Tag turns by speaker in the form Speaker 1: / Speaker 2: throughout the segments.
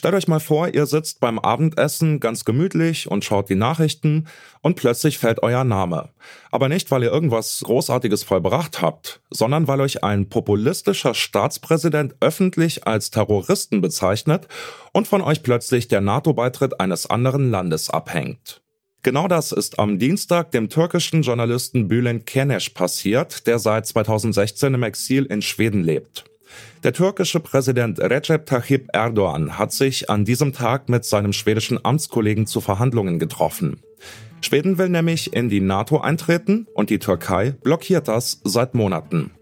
Speaker 1: Stellt euch mal vor, ihr sitzt beim Abendessen ganz gemütlich und schaut die Nachrichten und plötzlich fällt euer Name. Aber nicht, weil ihr irgendwas Großartiges vollbracht habt, sondern weil euch ein populistischer Staatspräsident öffentlich als Terroristen bezeichnet und von euch plötzlich der NATO-Beitritt eines anderen Landes abhängt. Genau das ist am Dienstag dem türkischen Journalisten Bülent Kenesh passiert, der seit 2016 im Exil in Schweden lebt. Der türkische Präsident Recep Tayyip Erdogan hat sich an diesem Tag mit seinem schwedischen Amtskollegen zu Verhandlungen getroffen. Schweden will nämlich in die NATO eintreten und die Türkei blockiert das seit Monaten.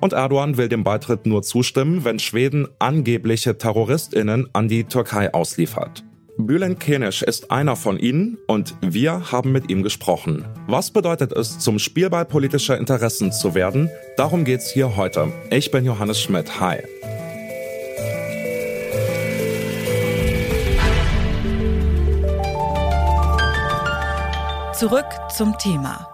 Speaker 1: Und Erdogan will dem Beitritt nur zustimmen, wenn Schweden angebliche Terroristinnen an die Türkei ausliefert. Bülent Kenesh ist einer von ihnen und wir haben mit ihm gesprochen. Was bedeutet es, zum Spielball politischer Interessen zu werden? Darum geht's hier heute. Ich bin Johannes Schmidt. Hi.
Speaker 2: Zurück zum Thema.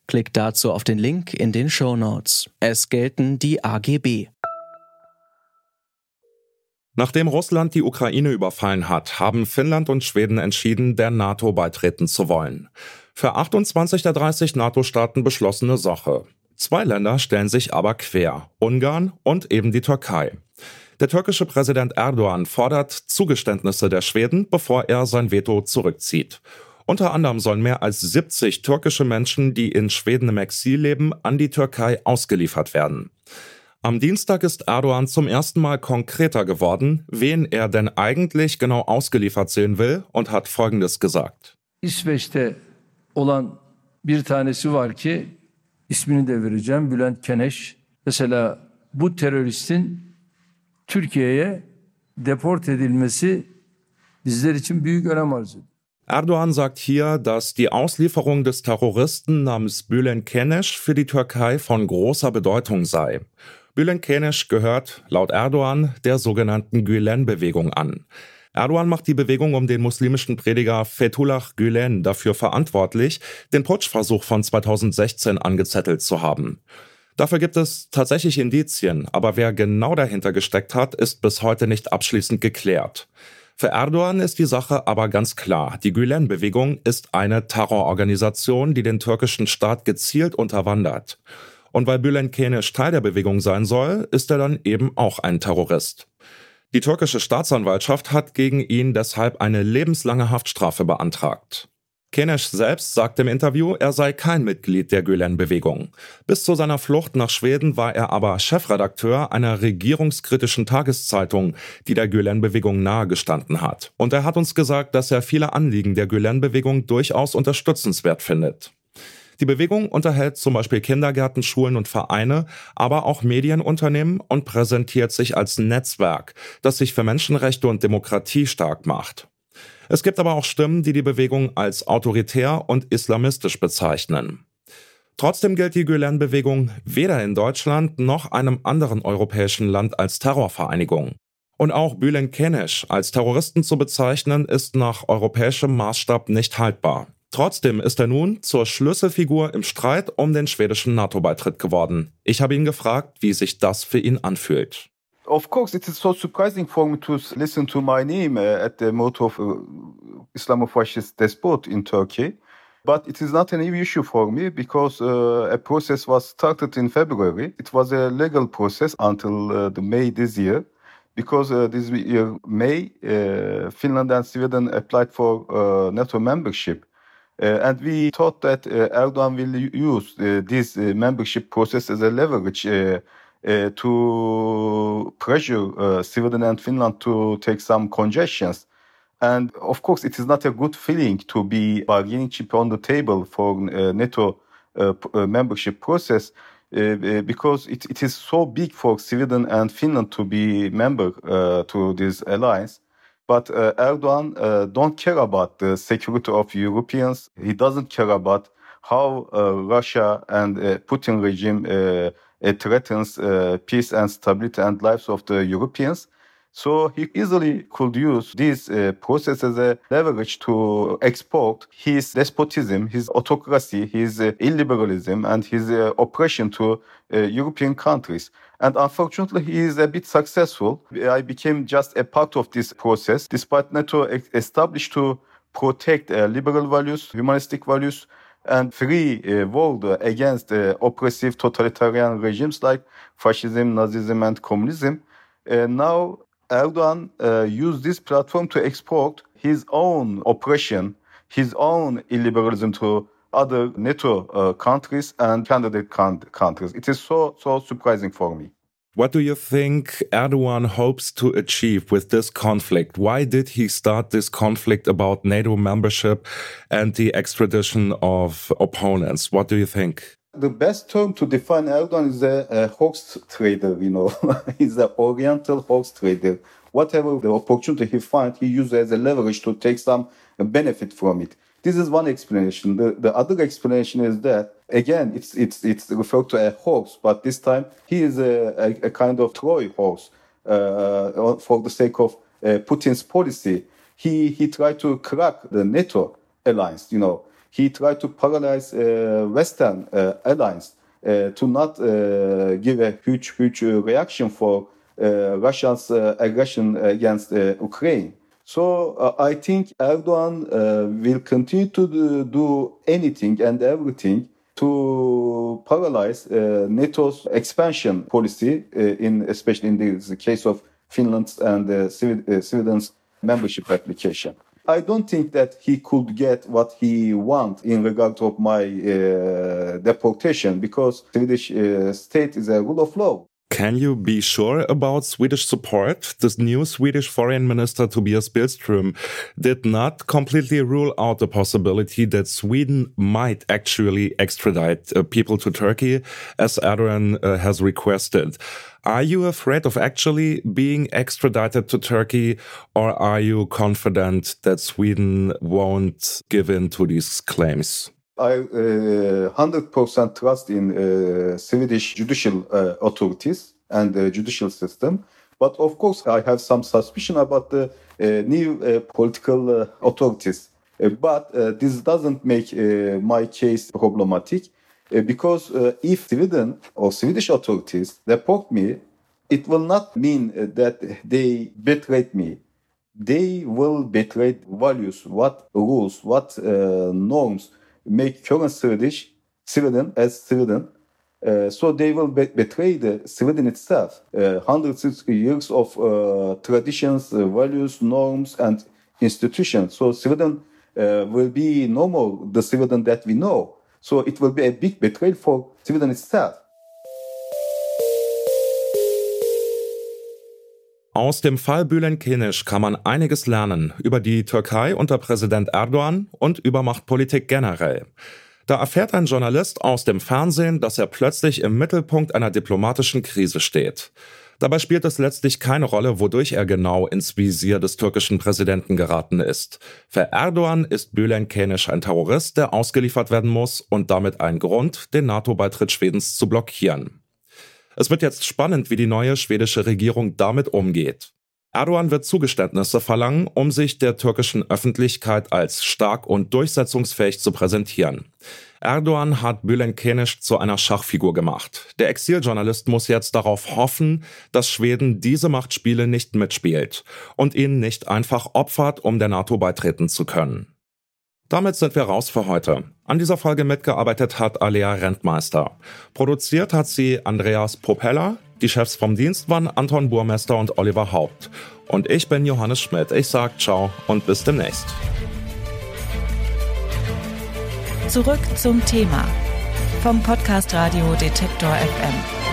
Speaker 3: Klickt dazu auf den Link in den Show Notes. Es gelten die AGB.
Speaker 1: Nachdem Russland die Ukraine überfallen hat, haben Finnland und Schweden entschieden, der NATO beitreten zu wollen. Für 28 der 30 NATO-Staaten beschlossene Sache. Zwei Länder stellen sich aber quer, Ungarn und eben die Türkei. Der türkische Präsident Erdogan fordert Zugeständnisse der Schweden, bevor er sein Veto zurückzieht. Unter anderem sollen mehr als 70 türkische Menschen, die in Schweden im Exil leben, an die Türkei ausgeliefert werden. Am Dienstag ist Erdogan zum ersten Mal konkreter geworden, wen er denn eigentlich genau ausgeliefert sehen will und hat Folgendes gesagt.
Speaker 4: İsveç'te olan bir tanesi var ki ismini de vereceğim Bülent Keneş. Mesela bu teröristin Türkiye'ye deport edilmesi bizler için büyük önem arz ediyor.
Speaker 1: Erdogan sagt hier, dass die Auslieferung des Terroristen namens Bülent Kenesh für die Türkei von großer Bedeutung sei. Bülent Kenesh gehört, laut Erdogan, der sogenannten Gülen-Bewegung an. Erdogan macht die Bewegung um den muslimischen Prediger Fethullah Gülen dafür verantwortlich, den Putschversuch von 2016 angezettelt zu haben. Dafür gibt es tatsächlich Indizien, aber wer genau dahinter gesteckt hat, ist bis heute nicht abschließend geklärt. Für Erdogan ist die Sache aber ganz klar. Die Gülen-Bewegung ist eine Terrororganisation, die den türkischen Staat gezielt unterwandert. Und weil Bülent Kenesh Teil der Bewegung sein soll, ist er dann eben auch ein Terrorist. Die türkische Staatsanwaltschaft hat gegen ihn deshalb eine lebenslange Haftstrafe beantragt. Kenesh selbst sagt im Interview, er sei kein Mitglied der Gülen-Bewegung. Bis zu seiner Flucht nach Schweden war er aber Chefredakteur einer regierungskritischen Tageszeitung, die der Gülen-Bewegung nahegestanden hat. Und er hat uns gesagt, dass er viele Anliegen der Gülen-Bewegung durchaus unterstützenswert findet. Die Bewegung unterhält zum Beispiel Kindergärten, Schulen und Vereine, aber auch Medienunternehmen und präsentiert sich als Netzwerk, das sich für Menschenrechte und Demokratie stark macht. Es gibt aber auch Stimmen, die die Bewegung als autoritär und islamistisch bezeichnen. Trotzdem gilt die Gülen-Bewegung weder in Deutschland noch einem anderen europäischen Land als Terrorvereinigung. Und auch Bülent Kenesh als Terroristen zu bezeichnen, ist nach europäischem Maßstab nicht haltbar. Trotzdem ist er nun zur Schlüsselfigur im Streit um den schwedischen NATO-Beitritt geworden. Ich habe ihn gefragt, wie sich das für ihn anfühlt.
Speaker 5: of course, it is so surprising for me to listen to my name uh, at the motto of uh, Islamofascist despot in Turkey. But it is not an issue for me because uh, a process was started in February. It was a legal process until uh, the May this year. Because uh, this year, May, uh, Finland and Sweden applied for NATO membership. and we thought that Erdogan will use this membership process as a leverage uh, to pressure uh, Sweden and Finland to take some congestions. And of course, it is not a good feeling to be bargaining chip on the table for uh, NATO uh, uh, membership process uh, because it, it is so big for Sweden and Finland to be member uh, to this alliance. But uh, Erdogan uh, don't care about the security of Europeans. He doesn't care about how uh, Russia and uh, Putin regime threatens peace and stability and lives of the Europeans. So he easily could use this uh, process as a leverage to export his despotism, his autocracy, his uh, illiberalism, and his uh, oppression to uh, European countries. And unfortunately, he is a bit successful. I became just a part of this process, despite NATO established to protect uh, liberal values, humanistic values, and free uh, world against oppressive totalitarian regimes like fascism, Nazism, and communism. now Erdogan uh, used this platform to export his own oppression, his own illiberalism to other NATO uh, countries and candidate countries. It is so, so surprising for me.
Speaker 1: What do you think Erdogan hopes to achieve with this conflict? Why did he start this conflict about NATO membership and the extradition of opponents? What do you think?
Speaker 5: The best term to define Erdogan is a, a hoax trader, you know. He's an oriental hoax trader. Whatever the opportunity he finds, he uses as a leverage to take some benefit from it. This is one explanation. The, the other explanation is that again, it's it's it's referred to a hoax, but this time he is a, a, a kind of Troy horse uh, for the sake of uh, Putin's policy. He he tried to crack the NATO alliance. You know, he tried to paralyze uh, Western uh, alliance uh, to not give a huge, huge reaction for Russia's aggression against Ukraine. So I think Erdogan will continue to do, anything and everything to paralyze uh, NATO's expansion policy, uh, in especially in the case of Finland's and uh, Sweden's membership application. I don't think that he could get what he want in regard of my uh, deportation because Swedish uh, state is a rule of law.
Speaker 1: Can you be sure about Swedish support? The new Swedish Foreign Minister Tobias Billström did not completely rule out the possibility that Sweden might actually extradite uh, people to Turkey, as Erdogan uh, has requested. Are you afraid of actually being extradited to Turkey, or are you confident that Sweden won't give in to these claims?
Speaker 5: I uh, 100% trust in uh, Swedish judicial uh, authorities and the judicial system. But of course, I have some suspicion about the uh, new uh, political uh, authorities. but this doesn't make my case problematic because if Sweden or Swedish authorities deport me, it will not mean that they betrayed me they will betray values, what rules, what uh, norms make current Swedish Sweden as Sweden. Uh, so they will be betray the Sweden itself. Uh, hundreds of years of uh, traditions, uh, values, norms, and institutions. So Sweden uh, will be no more the Sweden that we know. So it will be a big betrayal for Sweden itself.
Speaker 1: Aus dem Fall Bülent Kenisch kann man einiges lernen über die Türkei unter Präsident Erdogan und über Machtpolitik generell. Da erfährt ein Journalist aus dem Fernsehen, dass er plötzlich im Mittelpunkt einer diplomatischen Krise steht. Dabei spielt es letztlich keine Rolle, wodurch er genau ins Visier des türkischen Präsidenten geraten ist. Für Erdogan ist Bülent Kenisch ein Terrorist, der ausgeliefert werden muss und damit ein Grund, den NATO-Beitritt Schwedens zu blockieren. Es wird jetzt spannend, wie die neue schwedische Regierung damit umgeht. Erdogan wird Zugeständnisse verlangen, um sich der türkischen Öffentlichkeit als stark und durchsetzungsfähig zu präsentieren. Erdogan hat Bülent Kenisch zu einer Schachfigur gemacht. Der Exiljournalist muss jetzt darauf hoffen, dass Schweden diese Machtspiele nicht mitspielt und ihn nicht einfach opfert, um der NATO beitreten zu können. Damit sind wir raus für heute. An dieser Folge mitgearbeitet hat Alea Rentmeister. Produziert hat sie Andreas Propeller. Die Chefs vom Dienst waren Anton Burmester und Oliver Haupt. Und ich bin Johannes Schmidt. Ich sag ciao und bis demnächst.
Speaker 2: Zurück zum Thema vom Podcast Radio Detektor FM.